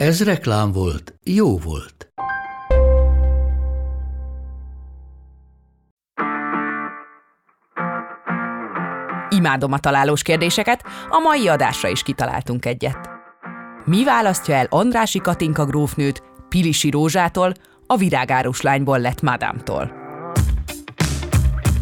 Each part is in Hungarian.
Ez reklám volt, jó volt. Imádom a találós kérdéseket, a mai adásra is kitaláltunk egyet. Mi választja el Andrási Katinka grófnőt Pilisi Rózsától, a virágárus lányból lett Madámtól?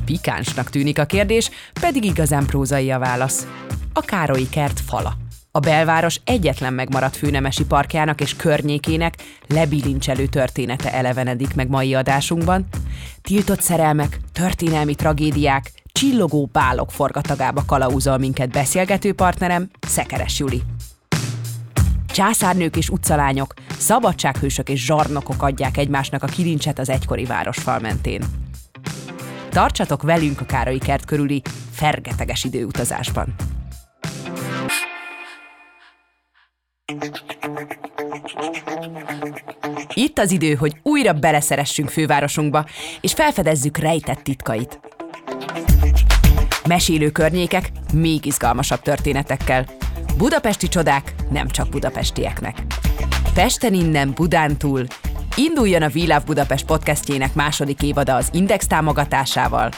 Pikánsnak tűnik a kérdés, pedig igazán prózai a válasz. A Károlyi kert fala. A belváros egyetlen megmaradt főnemesi parkjának és környékének lebilincselő története elevenedik meg mai adásunkban. Tiltott szerelmek, történelmi tragédiák, csillogó bálok forgatagába kalauzol minket beszélgető partnerem, Szekeres Juli. Császárnők és utcalányok, szabadsághősök és zsarnokok adják egymásnak a kilincset az egykori városfal mentén. Tartsatok velünk a Károlyi kert körüli fergeteges időutazásban! Itt az idő, hogy újra beleszeressünk fővárosunkba, és felfedezzük rejtett titkait. Mesélő környékek még izgalmasabb történetekkel. Budapesti csodák nem csak budapestieknek. Pesten innen, Budán túl, induljon a Love Budapest podcastjének második évada az Index támogatásával.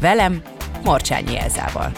Velem, Morcsányi Elzával.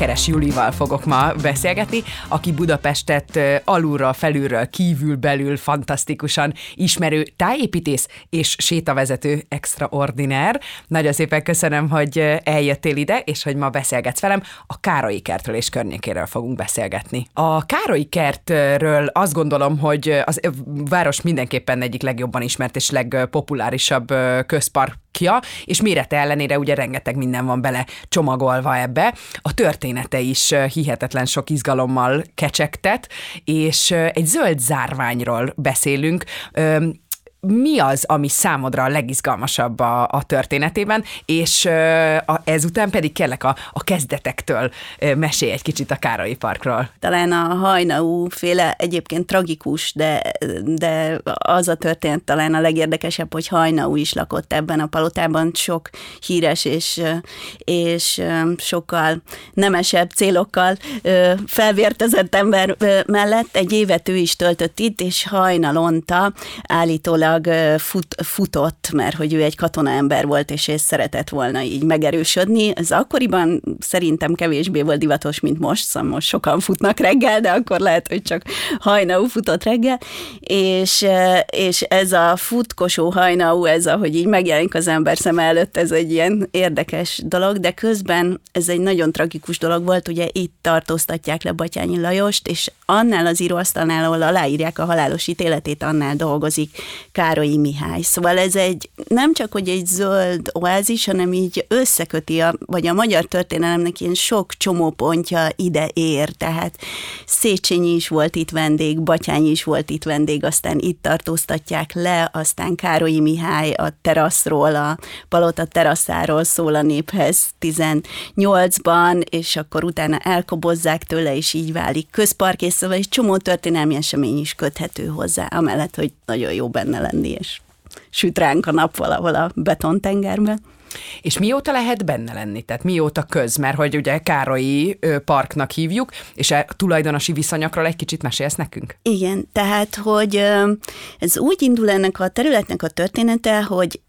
Szekeres Julival fogok ma beszélgetni, aki Budapestet alulról, felülről, kívül, belül fantasztikusan ismerő tájépítész és sétavezető extraordinár. Nagyon szépen köszönöm, hogy eljöttél ide, és hogy ma beszélgetsz velem. A Károlyi kertről és környékéről fogunk beszélgetni. A Károlyi kertről azt gondolom, hogy az város mindenképpen egyik legjobban ismert és legpopulárisabb közpark alakja, és mérete ellenére ugye rengeteg minden van bele csomagolva ebbe. A története is hihetetlen sok izgalommal kecsegtet, és egy zöld zárványról beszélünk mi az, ami számodra a legizgalmasabb a, a történetében, és a, ezután pedig kérlek a, a kezdetektől mesélj egy kicsit a Károlyi Parkról. Talán a Hajnaú féle egyébként tragikus, de, de az a történet talán a legérdekesebb, hogy Hajnaú is lakott ebben a palotában, sok híres és, és sokkal nemesebb célokkal felvértezett ember mellett egy évet ő is töltött itt, és hajnalonta állítólag gyakorlatilag fut, futott, mert hogy ő egy katonaember volt, és és szeretett volna így megerősödni. Ez akkoriban szerintem kevésbé volt divatos, mint most, szóval most sokan futnak reggel, de akkor lehet, hogy csak hajnau futott reggel, és, és ez a futkosó hajnau, ez ahogy így megjelenik az ember szem előtt, ez egy ilyen érdekes dolog, de közben ez egy nagyon tragikus dolog volt, ugye itt tartóztatják le Batyányi Lajost, és annál az íróasztalnál, ahol aláírják a halálos ítéletét, annál dolgozik Károlyi Mihály. Szóval ez egy nem csak, hogy egy zöld oázis, hanem így összeköti, a, vagy a magyar történelemnek ilyen sok csomópontja ide ér, tehát Széchenyi is volt itt vendég, Batyányi is volt itt vendég, aztán itt tartóztatják le, aztán Károlyi Mihály a teraszról, a palota teraszáról szól a néphez 18-ban, és akkor utána elkobozzák tőle, és így válik közpark, és szóval egy csomó történelmi esemény is köthető hozzá, amellett, hogy nagyon jó benne lenni, és süt ránk a nap valahol a betontengerben. És mióta lehet benne lenni? Tehát mióta köz? Mert hogy ugye Károlyi parknak hívjuk, és a e tulajdonosi viszonyokról egy kicsit mesélsz nekünk? Igen, tehát, hogy ez úgy indul ennek a területnek a története, hogy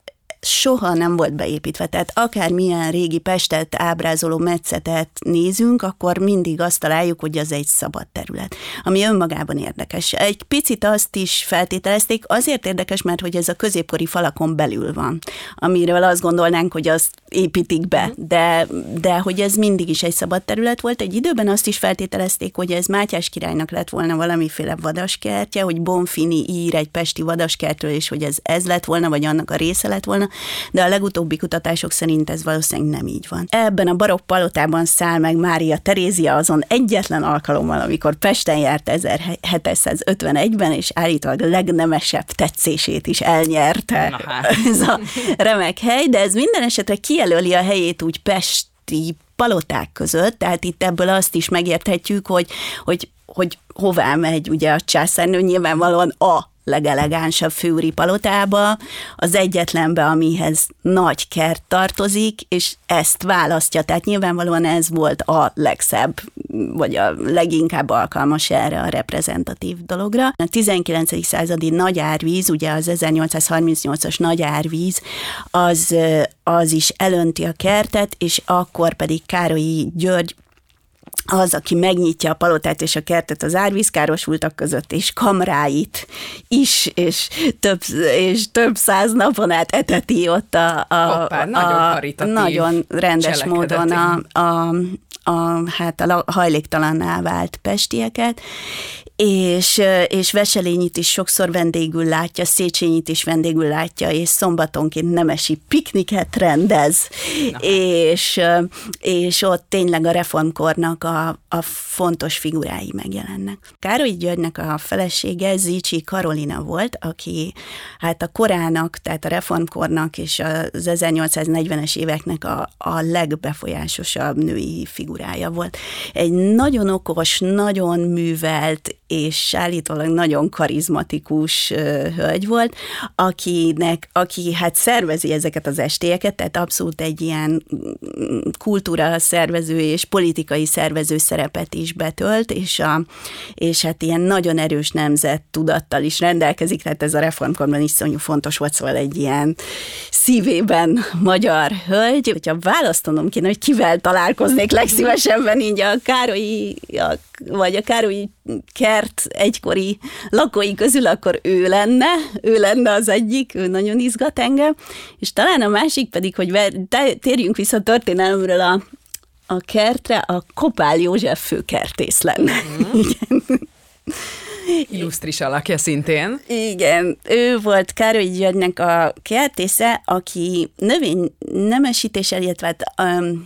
soha nem volt beépítve. Tehát akármilyen régi Pestet ábrázoló metszetet nézünk, akkor mindig azt találjuk, hogy az egy szabad terület, ami önmagában érdekes. Egy picit azt is feltételezték, azért érdekes, mert hogy ez a középkori falakon belül van, amiről azt gondolnánk, hogy azt építik be, mhm. de, de hogy ez mindig is egy szabad terület volt. Egy időben azt is feltételezték, hogy ez Mátyás királynak lett volna valamiféle vadaskertje, hogy Bonfini ír egy pesti vadaskertről, és hogy ez, ez lett volna, vagy annak a része lett volna, de a legutóbbi kutatások szerint ez valószínűleg nem így van. Ebben a barokk palotában száll meg Mária Terézia azon egyetlen alkalommal, amikor Pesten járt 1751-ben, és állítólag legnemesebb tetszését is elnyerte hát. ez a remek hely, de ez minden esetre kijelöli a helyét úgy Pesti paloták között, tehát itt ebből azt is megérthetjük, hogy, hogy hogy hová megy ugye a császárnő, nyilvánvalóan a legelegánsabb főúri palotába, az egyetlenbe, amihez nagy kert tartozik, és ezt választja. Tehát nyilvánvalóan ez volt a legszebb, vagy a leginkább alkalmas erre a reprezentatív dologra. A 19. századi nagy árvíz, ugye az 1838-as nagy árvíz, az, az is elönti a kertet, és akkor pedig Károlyi György az, aki megnyitja a palotát és a kertet az árvízkárosultak között, és kamráit is, és több, és több száz napon át eteti ott a, a, Hoppá, a, a nagyon rendes módon a, a, a, hát a hajléktalanná vált pestieket, és, és Veselényit is sokszor vendégül látja, Széchenyit is vendégül látja, és szombatonként nemesi pikniket rendez, és, és ott tényleg a reformkornak a, a fontos figurái megjelennek. Károly Györgynek a felesége Zicsi Karolina volt, aki hát a korának, tehát a reformkornak és az 1840-es éveknek a, a legbefolyásosabb női figurája volt. Egy nagyon okos, nagyon művelt és állítólag nagyon karizmatikus hölgy volt, akinek, aki hát szervezi ezeket az estélyeket, tehát abszolút egy ilyen mm, kultúra szervező és politikai szervező szerepet is betölt, és, a, és hát ilyen nagyon erős nemzet tudattal is rendelkezik, tehát ez a reformkorban iszonyú fontos volt, szóval egy ilyen szívében magyar hölgy. Hogyha választanom kéne, hogy kivel találkoznék legszívesebben így a Károlyi, a, vagy a Károlyi kert egykori lakói közül, akkor ő lenne, ő lenne az egyik, ő nagyon izgat engem, és talán a másik pedig, hogy térjünk vissza a történelemről a, a kertre, a Kopál József főkertész lenne. Mm. Igen. Illusztris alakja szintén. Igen, ő volt Károly Györgynek a kertésze, aki növény nemesítéssel, illetve hát, um,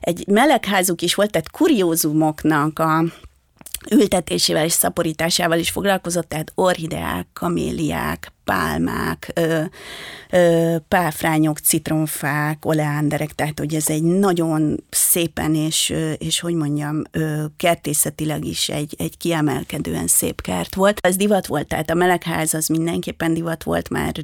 egy melegházuk is volt, tehát kuriózumoknak a ültetésével és szaporításával is foglalkozott, tehát orhideák, kaméliák, pálmák, páfrányok, citromfák, oleánderek, tehát hogy ez egy nagyon szépen és, és hogy mondjam, kertészetileg is egy, egy kiemelkedően szép kert volt. Ez divat volt, tehát a melegház az mindenképpen divat volt már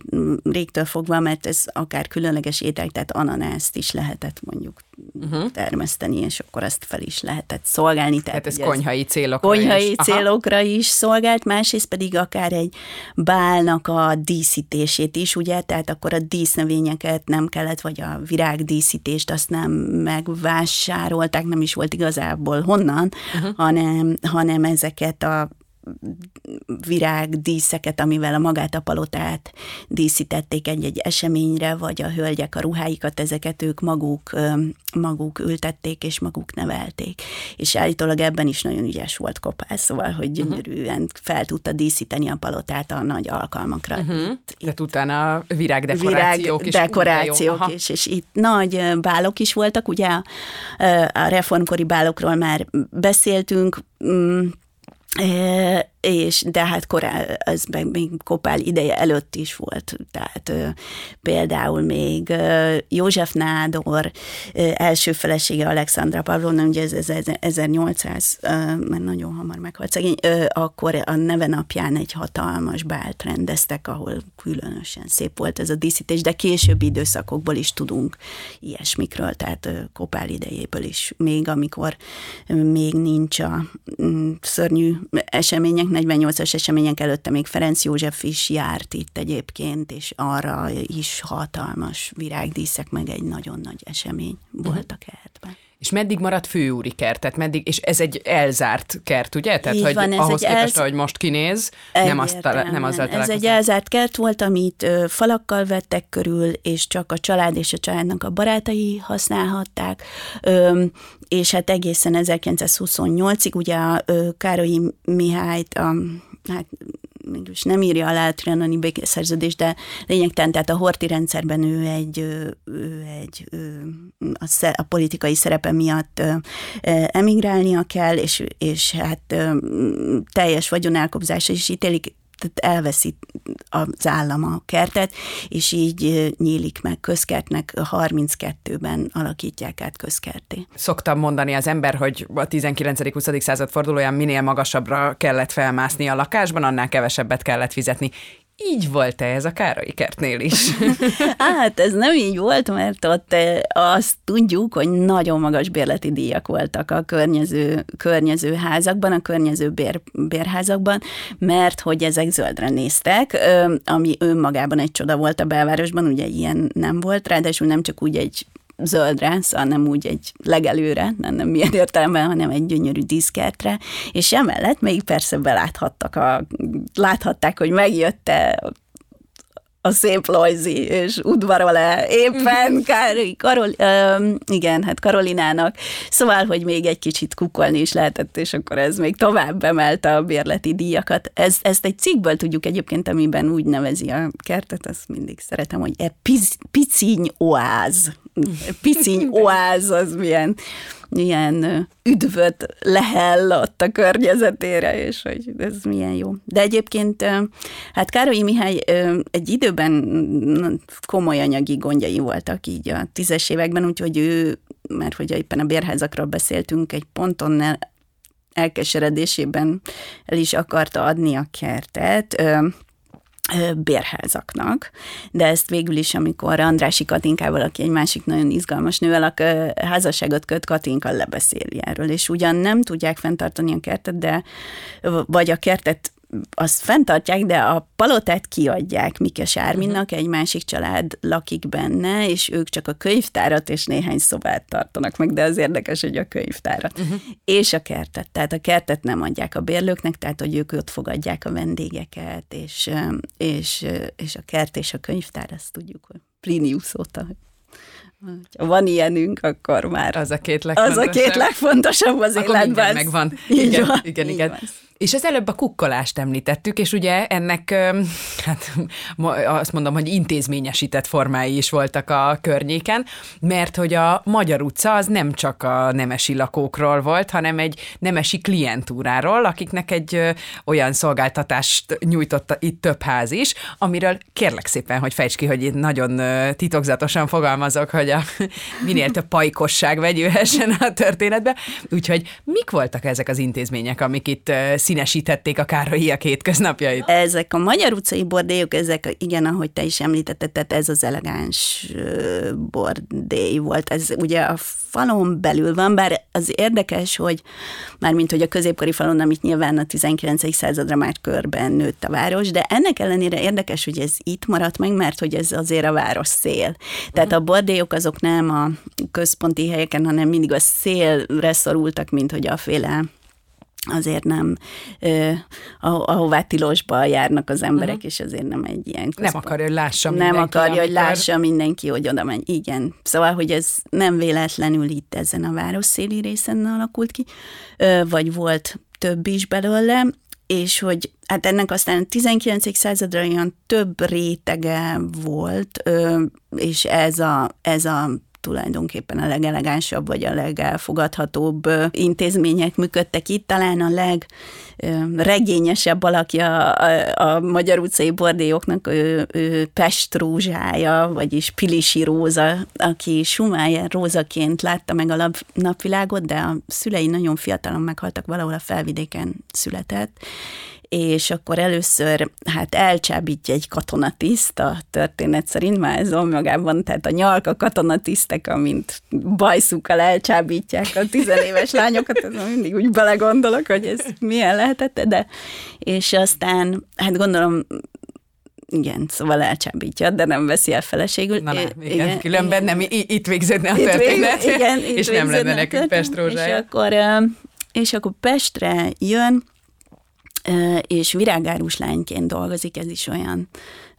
régtől fogva, mert ez akár különleges étel, tehát ananászt is lehetett mondjuk uh-huh. termeszteni, és akkor azt fel is lehetett szolgálni. Tehát, tehát ez konyhai célokra konyhai is. célokra Aha. is szolgált, másrészt pedig akár egy bálnak a díszítését is, ugye, tehát akkor a dísznövényeket nem kellett, vagy a virágdíszítést azt nem megvásárolták, nem is volt igazából honnan, uh-huh. hanem, hanem ezeket a virágdíszeket, amivel a magát a palotát díszítették egy-egy eseményre, vagy a hölgyek a ruháikat, ezeket ők maguk, maguk ültették és maguk nevelték. És állítólag ebben is nagyon ügyes volt Kopál, szóval, hogy mhm. gyönyörűen fel tudta díszíteni a palotát a nagy alkalmakra. Uh-huh. De utána a virágdekorációk virág is. Dekorációk is, és itt nagy bálok is voltak, ugye a reformkori bálokról már beszéltünk, mm, és de hát korán, ez meg még Kopál ideje előtt is volt, tehát ö, például még ö, József Nádor ö, első felesége Alexandra Pavlovna, ugye ez, ez 1800, ö, mert nagyon hamar meghalt szegény, ö, akkor a neve napján egy hatalmas bált rendeztek, ahol különösen szép volt ez a díszítés, de későbbi időszakokból is tudunk ilyesmikről, tehát ö, Kopál idejéből is, még amikor ö, még nincs a ö, szörnyű események 48-as események előtte még Ferenc József is járt itt egyébként, és arra is hatalmas virágdíszek, meg egy nagyon nagy esemény volt a kertben. És meddig maradt főúri kert? Tehát meddig, és ez egy elzárt kert, ugye? Tehát, Így hogy van, ez ahhoz egy képest, elz- ahogy most kinéz, nem, azt tala- nem azzal Ez egy elzárt kert volt, amit ö, falakkal vettek körül, és csak a család és a családnak a barátai használhatták, ö, és hát egészen 1928-ig ugye a ö, Károlyi Mihályt, a, hát mégis nem írja alá a trianoni békeszerződést, de lényegtelen, tehát a horti rendszerben ő egy, ő egy ö, a, a politikai szerepe miatt emigrálnia kell, és, és hát teljes vagyonelkobzása is ítélik, tehát elveszi az állam a kertet, és így nyílik meg közkertnek, 32-ben alakítják át közkerté. Szoktam mondani az ember, hogy a 19.-20. század fordulóján minél magasabbra kellett felmászni a lakásban, annál kevesebbet kellett fizetni. Így volt-e ez a Károlyi kertnél is? Hát ez nem így volt, mert ott eh, azt tudjuk, hogy nagyon magas bérleti díjak voltak a környező, környező házakban, a környező bér, bérházakban, mert hogy ezek zöldre néztek, ami önmagában egy csoda volt a belvárosban, ugye ilyen nem volt, ráadásul nem csak úgy egy zöldre, szóval nem úgy egy legelőre, nem, nem milyen értelemben, hanem egy gyönyörű díszkertre, és emellett még persze beláthattak a, láthatták, hogy megjötte a szép Lojzi, és udvarol-e éppen Kári, Karol, ö, igen, hát Karolinának. Szóval, hogy még egy kicsit kukolni is lehetett, és akkor ez még tovább emelte a bérleti díjakat. Ez, ezt egy cikkből tudjuk egyébként, amiben úgy nevezi a kertet, azt mindig szeretem, hogy e piz, piciny oáz. Piciny oáz az milyen, milyen üdvöt lehell ott a környezetére, és hogy ez milyen jó. De egyébként, hát Károlyi Mihály egy időben komoly anyagi gondjai voltak így a tízes években, úgyhogy ő, mert hogy éppen a bérházakról beszéltünk, egy ponton el, elkeseredésében el is akarta adni a kertet, bérházaknak, de ezt végül is, amikor Andrási Katinkával, aki egy másik nagyon izgalmas nő, alak, ö, házasságot köt, Katinka lebeszéli erről, és ugyan nem tudják fenntartani a kertet, de vagy a kertet azt fenntartják, de a palotát kiadják Mikes Árminnak, egy másik család lakik benne, és ők csak a könyvtárat és néhány szobát tartanak meg, de az érdekes, hogy a könyvtárat. Uh-huh. És a kertet. Tehát a kertet nem adják a bérlőknek, tehát hogy ők ott fogadják a vendégeket, és, és, és a kert és a könyvtár, azt tudjuk, hogy Plinius óta, ha van ilyenünk, akkor már Az a két az a legfontosabb. két legfontosabb az Akkor életben. megvan. Így Igen, van, igen, így igen. van. És az előbb a kukkolást említettük, és ugye ennek, hát azt mondom, hogy intézményesített formái is voltak a környéken, mert hogy a Magyar utca az nem csak a nemesi lakókról volt, hanem egy nemesi klientúráról, akiknek egy olyan szolgáltatást nyújtott itt több ház is, amiről kérlek szépen, hogy fejts ki, hogy én nagyon titokzatosan fogalmazok, hogy a minél több pajkosság vegyülhessen a történetbe. Úgyhogy mik voltak ezek az intézmények, amik itt színesítették a Károlyiak hétköznapjait? Ezek a magyar utcai bordélyok, ezek, igen, ahogy te is említetted, tehát ez az elegáns bordély volt. Ez ugye a falon belül van, bár az érdekes, hogy mármint, hogy a középkori falon, amit nyilván a 19. századra már körben nőtt a város, de ennek ellenére érdekes, hogy ez itt maradt meg, mert hogy ez azért a város szél. Tehát a bordélyok azok nem a központi helyeken, hanem mindig a szélre szorultak, mint hogy a féle azért nem, ö, aho- ahová tilosba járnak az emberek, uh-huh. és azért nem egy ilyen Nem központ. akarja, hogy lássa Nem mindenki, akarja, hogy amikor- lássa mindenki, hogy oda megy. Igen. Szóval, hogy ez nem véletlenül itt ezen a városszéli részen alakult ki, ö, vagy volt több is belőle, és hogy hát ennek aztán a 19. századra olyan több rétege volt, ö, és ez a, ez a tulajdonképpen a legelegánsabb, vagy a legelfogadhatóbb intézmények működtek itt. Talán a leg ö, regényesebb alakja a, magyar utcai bordélyoknak ő, ő Pest Rózsája, vagyis Pilisi Róza, aki Schumacher Rózaként látta meg a napvilágot, de a szülei nagyon fiatalon meghaltak, valahol a felvidéken született, és akkor először hát elcsábítja egy katonatiszt a történet szerint, már ez magában, tehát a nyalka katonatisztek, amint bajszukkal elcsábítják a tizenéves lányokat, ez mindig úgy belegondolok, hogy ez milyen lehetett, de és aztán, hát gondolom igen, szóval elcsábítja, de nem veszi el feleségül. Na nem, igen, igen, különben igen. nem, itt végződne a történet, igen, és nem lenne nekünk Pest rózsája. És akkor, és akkor Pestre jön, és virágárus lányként dolgozik, ez is olyan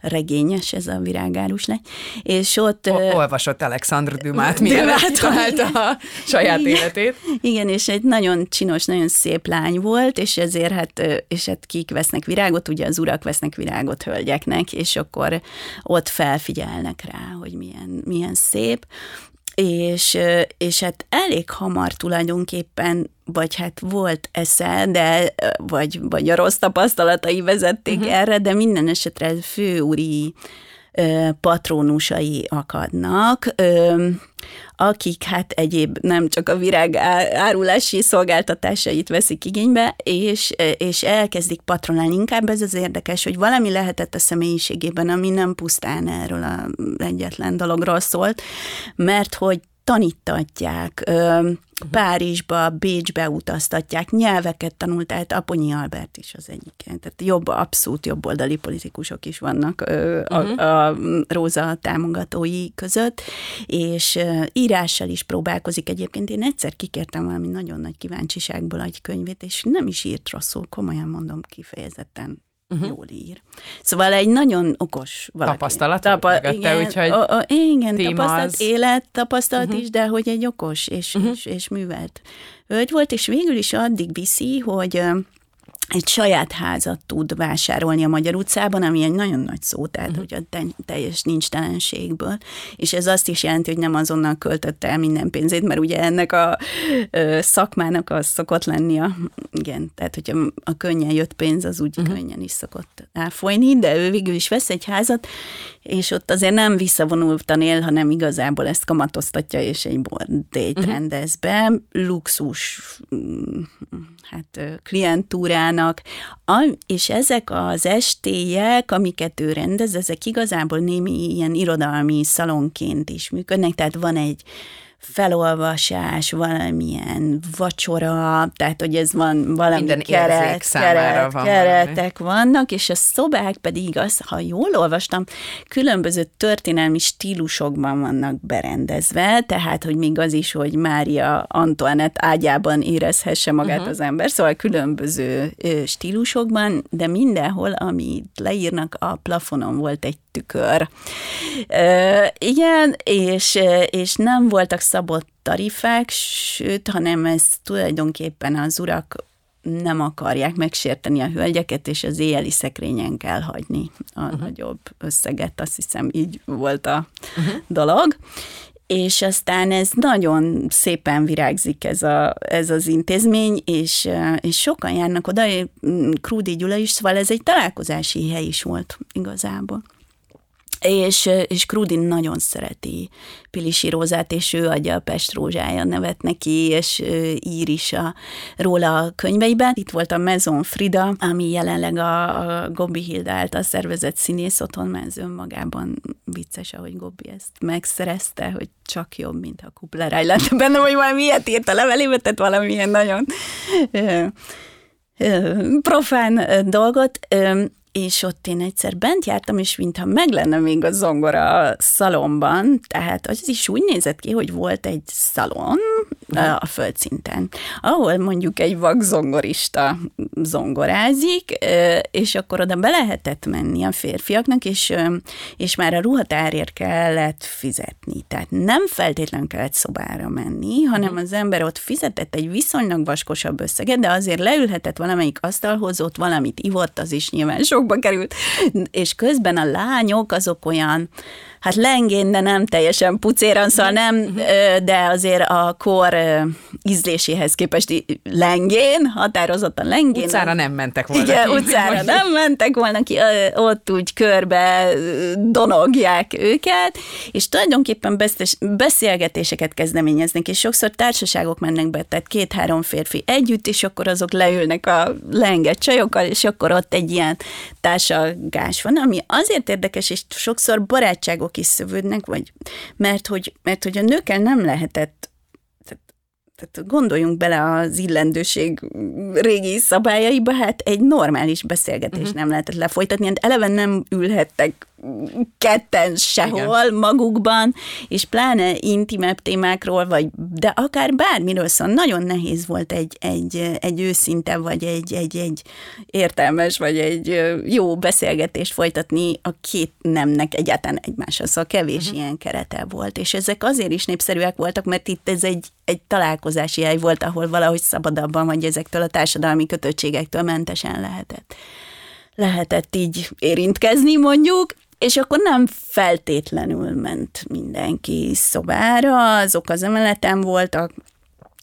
regényes ez a virágárus lány, és ott... O- olvasott Alexandr Dumát, mielőtt találta a saját igen, életét. Igen, és egy nagyon csinos, nagyon szép lány volt, és ezért hát, és hát kik vesznek virágot, ugye az urak vesznek virágot hölgyeknek, és akkor ott felfigyelnek rá, hogy milyen, milyen szép, és, és hát elég hamar tulajdonképpen, vagy hát volt esze, de vagy, vagy a rossz tapasztalatai vezették uh-huh. erre, de minden esetre főúri patrónusai akadnak, akik hát egyéb nem csak a virág árulási szolgáltatásait veszik igénybe, és, és elkezdik patronálni. Inkább ez az érdekes, hogy valami lehetett a személyiségében, ami nem pusztán erről a egyetlen dologról szólt, mert hogy tanítatják, Párizsba, Bécsbe utaztatják, nyelveket tanult, tehát Aponyi Albert is az egyik. Tehát jobb, abszolút jobboldali politikusok is vannak a, uh-huh. a, a Róza támogatói között, és írással is próbálkozik. Egyébként én egyszer kikértem valami nagyon nagy kíváncsiságból egy könyvét, és nem is írt rosszul, komolyan mondom kifejezetten uh-huh. jól ír. Szóval egy nagyon okos valaki. Tapasztalat Tapa- mögötte, igen, úgyhogy o, o, igen, tapasztalat, az... élet tapasztalat uh-huh. is, de hogy egy okos és, uh-huh. és, és művelt hölgy volt, és végül is addig viszi, hogy egy saját házat tud vásárolni a Magyar utcában, ami egy nagyon nagy szó, tehát uh-huh. hogy a teljes nincs telenségből, és ez azt is jelenti, hogy nem azonnal költötte el minden pénzét, mert ugye ennek a ö, szakmának az szokott lenni a, igen, tehát hogyha a könnyen jött pénz, az úgy uh-huh. könnyen is szokott elfolyni, de ő végül is vesz egy házat, és ott azért nem visszavonultan él, hanem igazából ezt kamatoztatja, és egy bordét uh-huh. rendez be, luxus mm, hát klientúrának, és ezek az estélyek, amiket ő rendez, ezek igazából némi ilyen irodalmi szalonként is működnek, tehát van egy felolvasás, valamilyen vacsora, tehát hogy ez van valami Minden keret, keret, van keretek valami. vannak, és a szobák pedig az, ha jól olvastam, különböző történelmi stílusokban vannak berendezve, tehát hogy még az is, hogy Mária Antoinette ágyában érezhesse magát uh-huh. az ember, szóval különböző stílusokban, de mindenhol, amit leírnak, a plafonon volt egy tükör. Uh, igen, és, és nem voltak szabott tarifák, sőt, hanem ez tulajdonképpen az urak nem akarják megsérteni a hölgyeket, és az éjjeli szekrényen kell hagyni a uh-huh. nagyobb összeget, azt hiszem így volt a uh-huh. dolog. És aztán ez nagyon szépen virágzik ez, a, ez az intézmény, és, és sokan járnak oda, Krúdi Gyula is, szóval ez egy találkozási hely is volt igazából és, és Krudin nagyon szereti Pilisi Rózát, és ő adja a Pest Rózsája nevet neki, és ír is a, róla a könyveiben. Itt volt a Mezon Frida, ami jelenleg a, a Gobbi Hilda által szervezett színész otthon, mert ez önmagában vicces, ahogy Gobbi ezt megszerezte, hogy csak jobb, mint a Kupleráj lett benne, hogy valami ilyet írt a levelébe, tehát valamilyen nagyon profán dolgot és ott én egyszer bent jártam, és mintha meg lenne még a zongora a szalomban, tehát az is úgy nézett ki, hogy volt egy szalon a földszinten, ahol mondjuk egy vakzongorista zongorázik, és akkor oda be lehetett menni a férfiaknak, és, és már a ruhatárért kellett fizetni. Tehát nem feltétlenül kellett szobára menni, hanem mhm. az ember ott fizetett egy viszonylag vaskosabb összeget, de azért leülhetett valamelyik asztalhoz, ott valamit ivott, az is nyilván sok sokba került, és közben a lányok azok olyan, hát lengén, de nem teljesen pucéran, szóval nem, de azért a kor ízléséhez képest lengén, határozottan lengén. Utcára nem mentek volna Igen, ki. utcára nem mentek volna ki, ott úgy körbe donogják őket, és tulajdonképpen beszélgetéseket kezdeményeznek, és sokszor társaságok mennek be, tehát két-három férfi együtt, és akkor azok leülnek a lenget csajokkal, és akkor ott egy ilyen társalgás van, ami azért érdekes, és sokszor barátságok is szövődnek, vagy mert hogy, mert hogy a nőkkel nem lehetett tehát gondoljunk bele az illendőség régi szabályaiba, hát egy normális beszélgetés uh-huh. nem lehetett lefolytatni, hát eleve nem ülhettek ketten sehol Igen. magukban, és pláne intimebb témákról, vagy de akár bármiről, szóval nagyon nehéz volt egy, egy, egy őszinte, vagy egy, egy, egy értelmes, vagy egy jó beszélgetést folytatni a két nemnek egyáltalán egymással, szóval kevés uh-huh. ilyen kerete volt, és ezek azért is népszerűek voltak, mert itt ez egy, egy találkozási hely volt, ahol valahogy szabadabban, vagy ezektől a társadalmi kötöttségektől mentesen lehetett lehetett így érintkezni mondjuk, és akkor nem feltétlenül ment mindenki szobára, azok az emeleten voltak,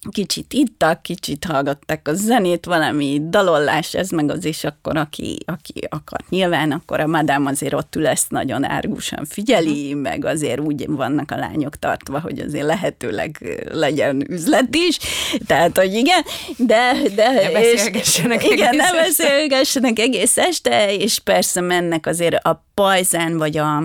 kicsit ittak, kicsit hallgattak a zenét, valami dalollás, ez meg az is akkor, aki, aki akar. Nyilván akkor a madám azért ott ül ezt nagyon árgusan figyeli, meg azért úgy vannak a lányok tartva, hogy azért lehetőleg legyen üzlet is, tehát, hogy igen, de... de ne beszélgessenek és, Igen, ne beszélgessenek egész este, és persze mennek azért a pajzán, vagy a,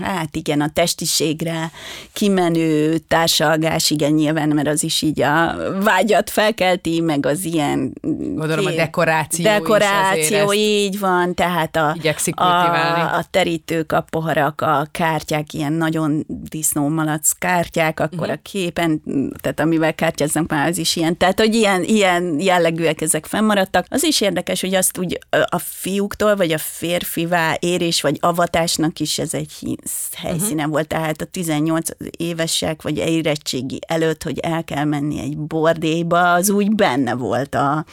hát igen, a testiségre kimenő társalgás, igen, nyilván, mert az is így a vágyat felkelti, meg az ilyen... Gondolom a dekoráció Dekoráció, így van, tehát a, a, a terítők, a poharak, a kártyák, ilyen nagyon disznómalac kártyák, akkor uh-huh. a képen, tehát amivel kártyáznak már az is ilyen, tehát hogy ilyen, ilyen jellegűek ezek fennmaradtak. Az is érdekes, hogy azt úgy a fiúktól, vagy a férfivá érés, vagy avatásnak is ez egy helyszíne uh-huh. volt, tehát a 18 évesek, vagy érettségi előtt, hogy el kell menni egy bordéba, az úgy benne volt a,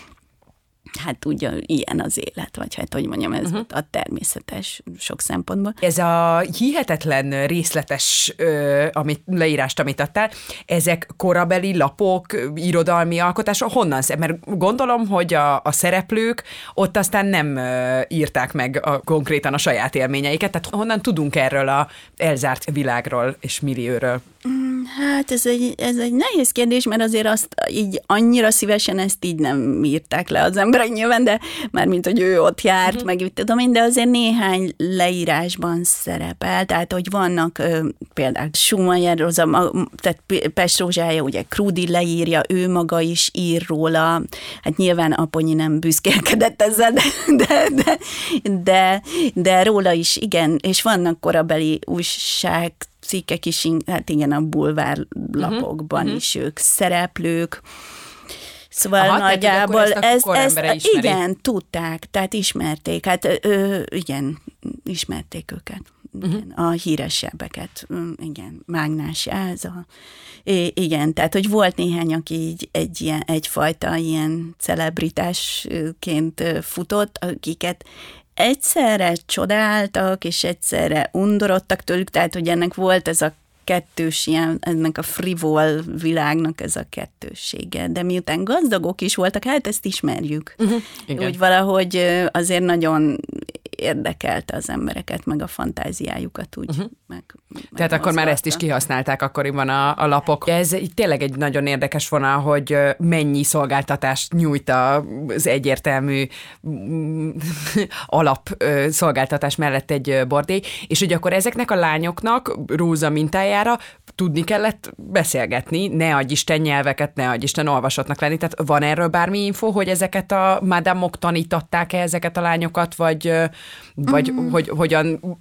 hát ugye ilyen az élet, vagy hát hogy mondjam, ez uh-huh. a természetes sok szempontból. Ez a hihetetlen részletes ö, amit, leírást, amit adtál, ezek korabeli lapok, irodalmi alkotások, honnan? Mert gondolom, hogy a, a szereplők ott aztán nem ö, írták meg a, konkrétan a saját élményeiket, tehát honnan tudunk erről a elzárt világról és millióről? Mm, hát ez egy, ez egy nehéz kérdés, mert azért azt így annyira szívesen ezt így nem írták le az emberek nyilván, de már mint hogy ő ott járt, uh-huh. meg tudom én, de azért néhány leírásban szerepel, tehát hogy vannak például Schumacher, az a, tehát Pest Rózsája, ugye Krudi leírja, ő maga is ír róla, hát nyilván Aponyi nem büszkélkedett ezzel, de, de, de, de, de róla is igen, és vannak korabeli újság cikkek is, hát igen, a bulvárlapokban uh-huh. is ők szereplők, Szóval Aha, nagyjából ez, ez, ez igen, tudták, tehát ismerték, hát ö, igen, ismerték őket. Uh-huh. Igen, a híresebbeket, igen, Mágnás ez a, igen, tehát, hogy volt néhány, aki így egy ilyen, egyfajta ilyen celebritásként futott, akiket egyszerre csodáltak, és egyszerre undorodtak tőlük, tehát hogy ennek volt ez a kettős ilyen, ennek a frivol világnak ez a kettőssége. De miután gazdagok is voltak, hát ezt ismerjük. Uh-huh. Úgy valahogy azért nagyon érdekelte az embereket, meg a fantáziájukat úgy. Uh-huh. Meg, meg Tehát akkor már ezt is kihasználták akkoriban a, a lapok. Ez így tényleg egy nagyon érdekes vonal, hogy mennyi szolgáltatást nyújt az egyértelmű mm, alap szolgáltatás mellett egy bordély, és hogy akkor ezeknek a lányoknak Róza mintájára tudni kellett beszélgetni, ne adj Isten nyelveket, ne adj Isten olvasatnak lenni. Tehát van erről bármi info, hogy ezeket a mádámok tanították-e ezeket a lányokat, vagy, vagy mm. hogy hogyan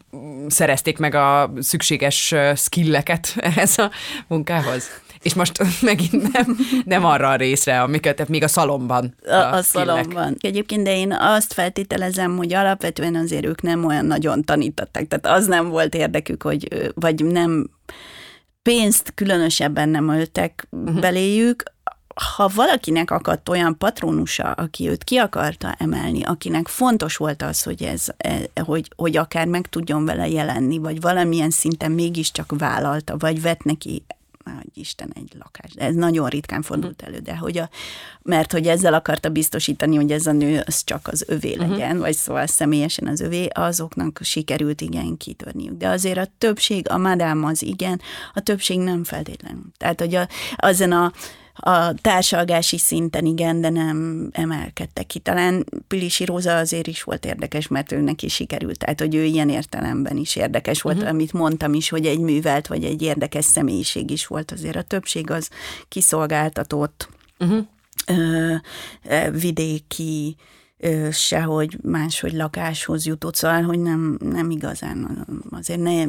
szerezték meg a szükséges skilleket ehhez a munkához? És most megint nem, nem arra a részre, amiket még a szalomban. A, a, a szalomban. Egyébként, de én azt feltételezem, hogy alapvetően azért ők nem olyan nagyon tanították. Tehát az nem volt érdekük, hogy vagy nem pénzt különösebben nem öltek uh-huh. beléjük, ha valakinek akadt olyan patronusa, aki őt ki akarta emelni, akinek fontos volt az, hogy, ez, e, hogy, hogy akár meg tudjon vele jelenni, vagy valamilyen szinten mégiscsak vállalta, vagy vett neki hogy Isten egy lakás. Ez nagyon ritkán fordult elő, de hogy a, mert hogy ezzel akarta biztosítani, hogy ez a nő az csak az övé mhm. legyen, uh-huh. vagy szóval személyesen az övé, azoknak sikerült igen kitörniük. De azért a többség, a madám az igen, a többség nem feltétlenül. Tehát, hogy a, azon a a társalgási szinten igen, de nem emelkedtek ki. Talán Pilisi Róza azért is volt érdekes, mert őnek is sikerült, tehát hogy ő ilyen értelemben is érdekes volt, uh-huh. amit mondtam is, hogy egy művelt vagy egy érdekes személyiség is volt. Azért a többség az kiszolgáltatott, uh-huh. ö, vidéki, sehogy máshogy lakáshoz jutott, szóval, hogy nem, nem igazán, azért ne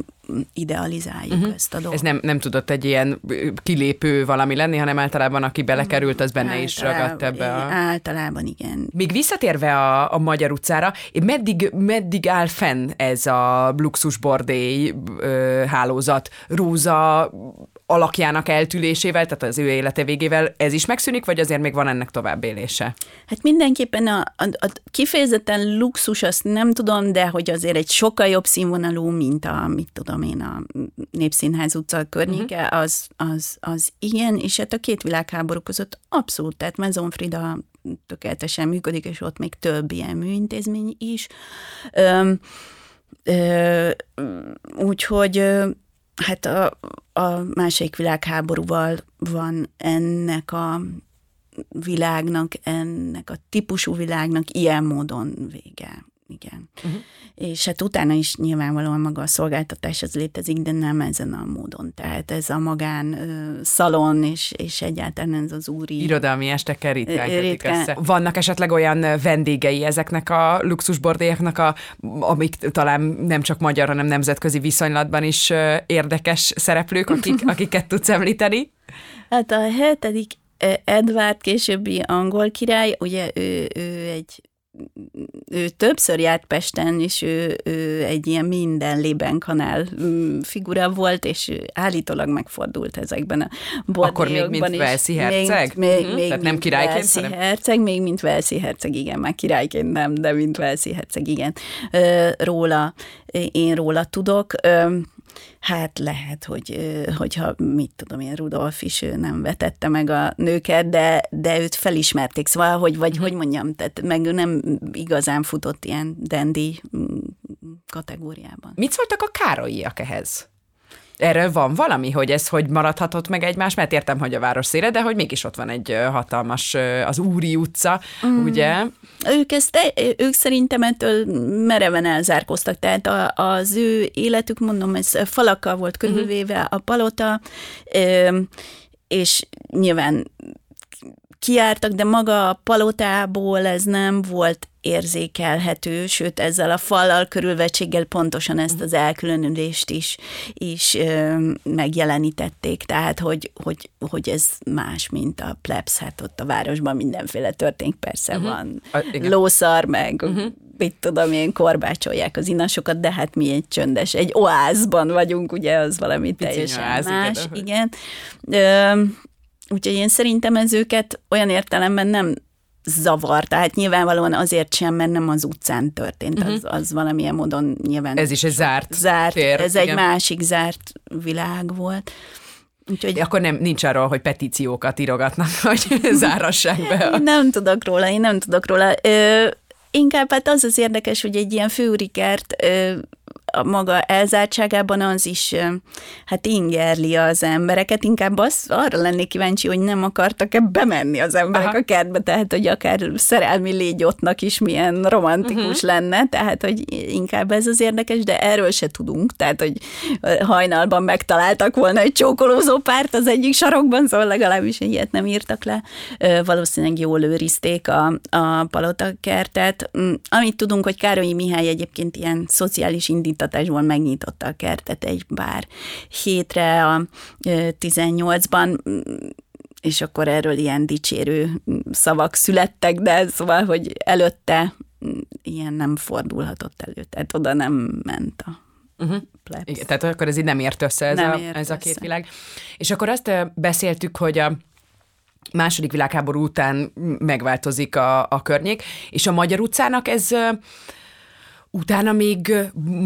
idealizáljuk uh-huh. ezt a dolgot. Ez nem, nem tudott egy ilyen kilépő valami lenni, hanem általában aki belekerült, az benne is ragadt ebbe a... Általában igen. Még visszatérve a, a Magyar utcára, meddig, meddig áll fenn ez a luxusbordély hálózat? Róza alakjának eltűlésével, tehát az ő élete végével ez is megszűnik, vagy azért még van ennek tovább élése? Hát mindenképpen a, a, a kifejezetten luxus, azt nem tudom, de hogy azért egy sokkal jobb színvonalú, mint a, mit tudom én, a Népszínház utca környéke, uh-huh. az, az, az igen, és hát a két világháború között abszolút, tehát Mezon Frida tökéletesen működik, és ott még több ilyen műintézmény is. Ö, ö, úgyhogy hát a, a második világháborúval van ennek a világnak, ennek a típusú világnak ilyen módon vége. Igen. Uh-huh. És hát utána is nyilvánvalóan maga a szolgáltatás az létezik, de nem ezen a módon. Tehát ez a magán ö, szalon, és, és egyáltalán ez az úri... Irodalmi estekkel ritkán. össze. Vannak esetleg olyan vendégei ezeknek a luxusbordélyeknek, a, amik talán nem csak magyar, hanem nemzetközi viszonylatban is érdekes szereplők, akik, akiket tudsz említeni? Hát a hetedik Edward későbbi angol király, ugye ő, ő egy ő többször járt Pesten, és ő, ő egy ilyen minden lében kanál mm, figura volt, és állítólag megfordult ezekben a Akkor még mint. Velszi herceg? Még, még, uh-huh. még Tehát nem királyként? Velszi hanem? herceg, még mint Velszi herceg, igen, már királyként nem, de mint Velszi herceg, igen. Róla, én róla tudok. Hát lehet, hogy, hogyha mit tudom én, Rudolf is nem vetette meg a nőket, de, de őt felismerték, szóval, hogy, vagy hogy mondjam, tehát meg ő nem igazán futott ilyen dendi mm, kategóriában. Mit szóltak a Károlyiak ehhez? Erről van valami, hogy ez hogy maradhatott meg egymás, mert értem, hogy a város szére, de hogy mégis ott van egy hatalmas, az Úri utca, mm. ugye? Ők, ezt, ők szerintem ettől mereven elzárkoztak, tehát a, az ő életük, mondom, ez falakkal volt körülvéve a palota, és nyilván kiártak, de maga a palotából ez nem volt érzékelhető, sőt ezzel a fallal körülvetséggel pontosan ezt az elkülönülést is, is ö, megjelenítették, tehát hogy, hogy, hogy ez más, mint a plebs, hát ott a városban mindenféle történik, persze uh-huh. van a, lószar, meg uh-huh. mit tudom én, korbácsolják az inasokat, de hát mi egy csöndes, egy oázban vagyunk, ugye, az valami Pici teljesen oáz, más, igen. igen. Ö, úgyhogy én szerintem ez őket olyan értelemben nem zavar. Tehát nyilvánvalóan azért sem, mert nem az utcán történt, uh-huh. az, az valamilyen módon nyilván... Ez is egy zárt zárt tér, Ez igen. egy másik zárt világ volt. Úgyhogy... Akkor nem, nincs arról, hogy petíciókat írogatnak, hogy zárassák be. Nem tudok róla, én nem tudok róla. Ö, inkább hát az az érdekes, hogy egy ilyen főurikert a maga elzártságában az is hát ingerli az embereket, inkább az, arra lennék kíváncsi, hogy nem akartak-e bemenni az emberek Aha. a kertbe, tehát hogy akár szerelmi légyotnak is milyen romantikus uh-huh. lenne, tehát hogy inkább ez az érdekes, de erről se tudunk, tehát hogy hajnalban megtaláltak volna egy csókolózó párt az egyik sarokban, szóval legalábbis ilyet nem írtak le. Valószínűleg jól őrizték a, a palotakertet. Mm, amit tudunk, hogy Károlyi Mihály egyébként ilyen szociális indítatás indítatásból megnyitotta a kertet egy bár hétre a 18-ban, és akkor erről ilyen dicsérő szavak születtek, de szóval, hogy előtte ilyen nem fordulhatott elő, tehát oda nem ment a Uh-huh. Igen, tehát akkor ez így nem ért össze ez, nem a, ért ez össze. a két világ. És akkor azt beszéltük, hogy a második világháború után megváltozik a, a környék, és a Magyar utcának ez utána még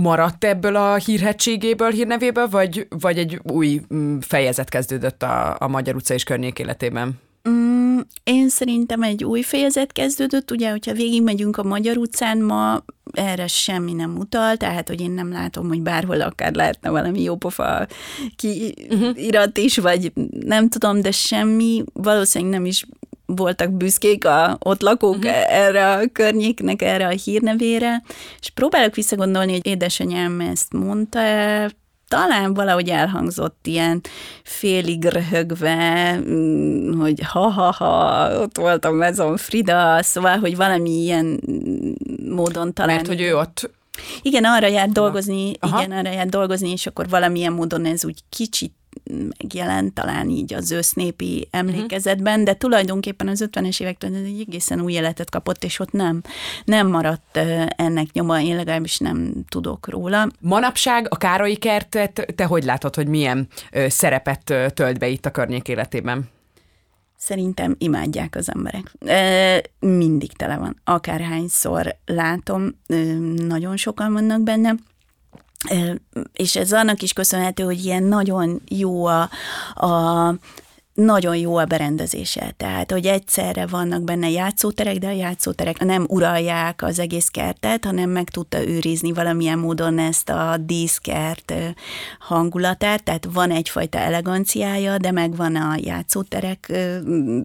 maradt ebből a hírhetségéből, hírnevéből, vagy, vagy egy új mm, fejezet kezdődött a, a Magyar utca és környék életében? Mm, én szerintem egy új fejezet kezdődött, ugye, hogyha végigmegyünk a Magyar utcán ma, erre semmi nem utal, tehát, hogy én nem látom, hogy bárhol akár lehetne valami jópofa kiirat is, vagy nem tudom, de semmi, valószínűleg nem is voltak büszkék a ott lakók uh-huh. erre a környéknek, erre a hírnevére, és próbálok visszagondolni, hogy édesanyám ezt mondta talán valahogy elhangzott ilyen félig röhögve, mm, hogy ha-ha-ha, ott volt a Mezon Frida, szóval, hogy valami ilyen módon talán... Mert hogy ő ott igen, arra jár dolgozni, Aha. igen, arra jár dolgozni, és akkor valamilyen módon ez úgy kicsit megjelent talán így az ősznépi emlékezetben, uh-huh. de tulajdonképpen az 50-es évektől egy egészen új életet kapott, és ott nem, nem maradt ennek nyoma, én legalábbis nem tudok róla. Manapság a Károlyi kertet, te hogy látod, hogy milyen szerepet tölt be itt a környék életében? Szerintem imádják az emberek. Mindig tele van. Akárhányszor látom, nagyon sokan vannak benne és ez annak is köszönhető, hogy ilyen nagyon jó a, a nagyon jó a berendezése. Tehát, hogy egyszerre vannak benne játszóterek, de a játszóterek nem uralják az egész kertet, hanem meg tudta őrizni valamilyen módon ezt a díszkert hangulatát, tehát van egyfajta eleganciája, de megvan a játszóterek,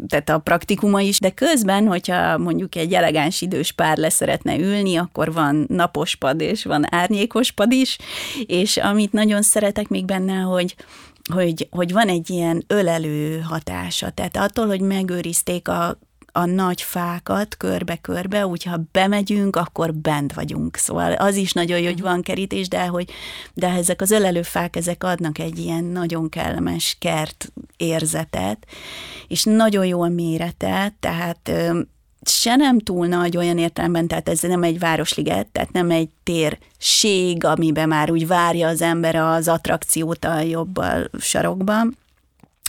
tehát a praktikuma is, de közben, hogyha mondjuk egy elegáns idős pár le szeretne ülni, akkor van napos pad és van árnyékos pad is, és amit nagyon szeretek még benne, hogy hogy, hogy van egy ilyen ölelő hatása. Tehát attól, hogy megőrizték a, a nagy fákat körbe-körbe, úgyha bemegyünk, akkor bent vagyunk. Szóval az is nagyon jó, hogy van kerítés, de hogy de ezek az ölelőfák, ezek adnak egy ilyen nagyon kellemes kert érzetet, és nagyon jó a mérete, tehát se nem túl nagy olyan értelemben, tehát ez nem egy városliget, tehát nem egy térség, amiben már úgy várja az ember az attrakciót a jobb sarokban,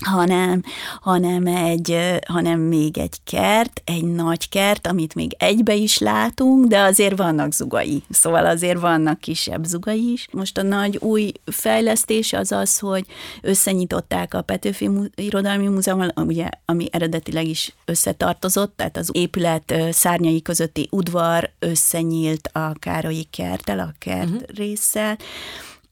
hanem, hanem, egy, hanem még egy kert, egy nagy kert, amit még egybe is látunk, de azért vannak zugai, szóval azért vannak kisebb zugai is. Most a nagy új fejlesztés az az, hogy összenyitották a Petőfi Irodalmi Múzeum, ugye, ami eredetileg is összetartozott, tehát az épület szárnyai közötti udvar összenyílt a Károlyi kerttel, a kert uh-huh. résszel,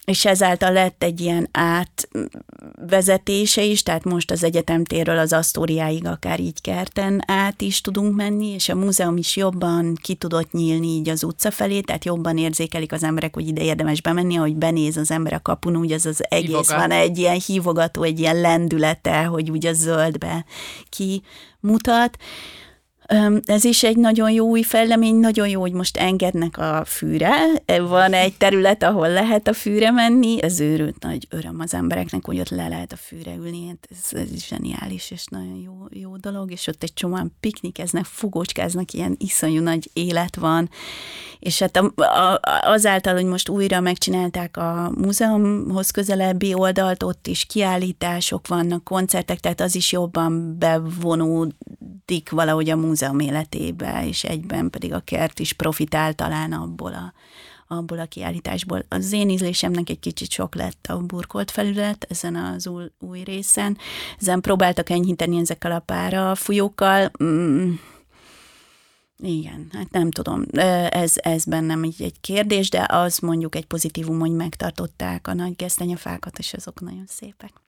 és ezáltal lett egy ilyen átvezetése is, tehát most az egyetemtérről az Asztóriáig akár így kerten át is tudunk menni, és a múzeum is jobban ki tudott nyílni így az utca felé, tehát jobban érzékelik az emberek, hogy ide érdemes bemenni, ahogy benéz az ember a kapun, úgy az az egész Hívogat. van egy ilyen hívogató, egy ilyen lendülete, hogy úgy a zöldbe kimutat. Ez is egy nagyon jó új fejlemény, nagyon jó, hogy most engednek a fűre. Van egy terület, ahol lehet a fűre menni. Ez őrült nagy öröm az embereknek, hogy ott le lehet a fűre ülni. Hát ez, ez is zseniális, és nagyon jó, jó dolog, és ott egy csomóan piknikeznek, fugócskáznak, ilyen iszonyú nagy élet van. És hát a, a, azáltal, hogy most újra megcsinálták a múzeumhoz közelebbi oldalt, ott is kiállítások vannak, koncertek, tehát az is jobban bevonódik valahogy a múzeum múzeum életébe, és egyben pedig a kert is profitál talán abból a, abból a kiállításból. Az én ízlésemnek egy kicsit sok lett a burkolt felület ezen az új, új részen. Ezen próbáltak enyhíteni ezekkel a pára folyókkal. Mm, igen, hát nem tudom, ez, ez bennem egy, egy kérdés, de az mondjuk egy pozitívum, hogy megtartották a nagy gesztenyefákat, és azok nagyon szépek.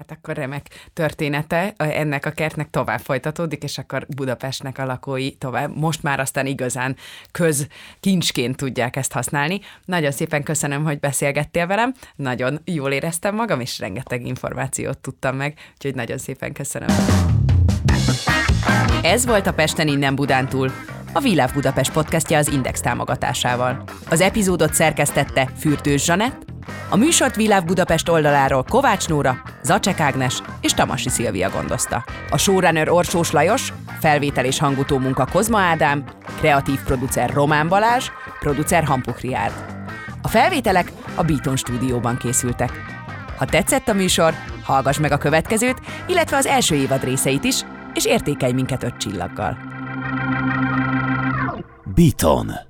Hát akkor remek története ennek a kertnek tovább folytatódik, és akkor Budapestnek a lakói tovább, most már aztán igazán közkincsként tudják ezt használni. Nagyon szépen köszönöm, hogy beszélgettél velem, nagyon jól éreztem magam, és rengeteg információt tudtam meg, úgyhogy nagyon szépen köszönöm. Ez volt a Pesten innen Budán túl. A Világ Budapest podcastja az Index támogatásával. Az epizódot szerkesztette Fürtős Zsanett, a műsort Világ Budapest oldaláról Kovács Nóra, Zacsek Ágnes és Tamasi Szilvia gondozta. A showrunner Orsós Lajos, felvétel és hangutó munka Kozma Ádám, kreatív producer Román Balázs, producer Hampuk Riárd. A felvételek a Beaton stúdióban készültek. Ha tetszett a műsor, hallgass meg a következőt, illetve az első évad részeit is, és értékelj minket öt csillaggal. Beaton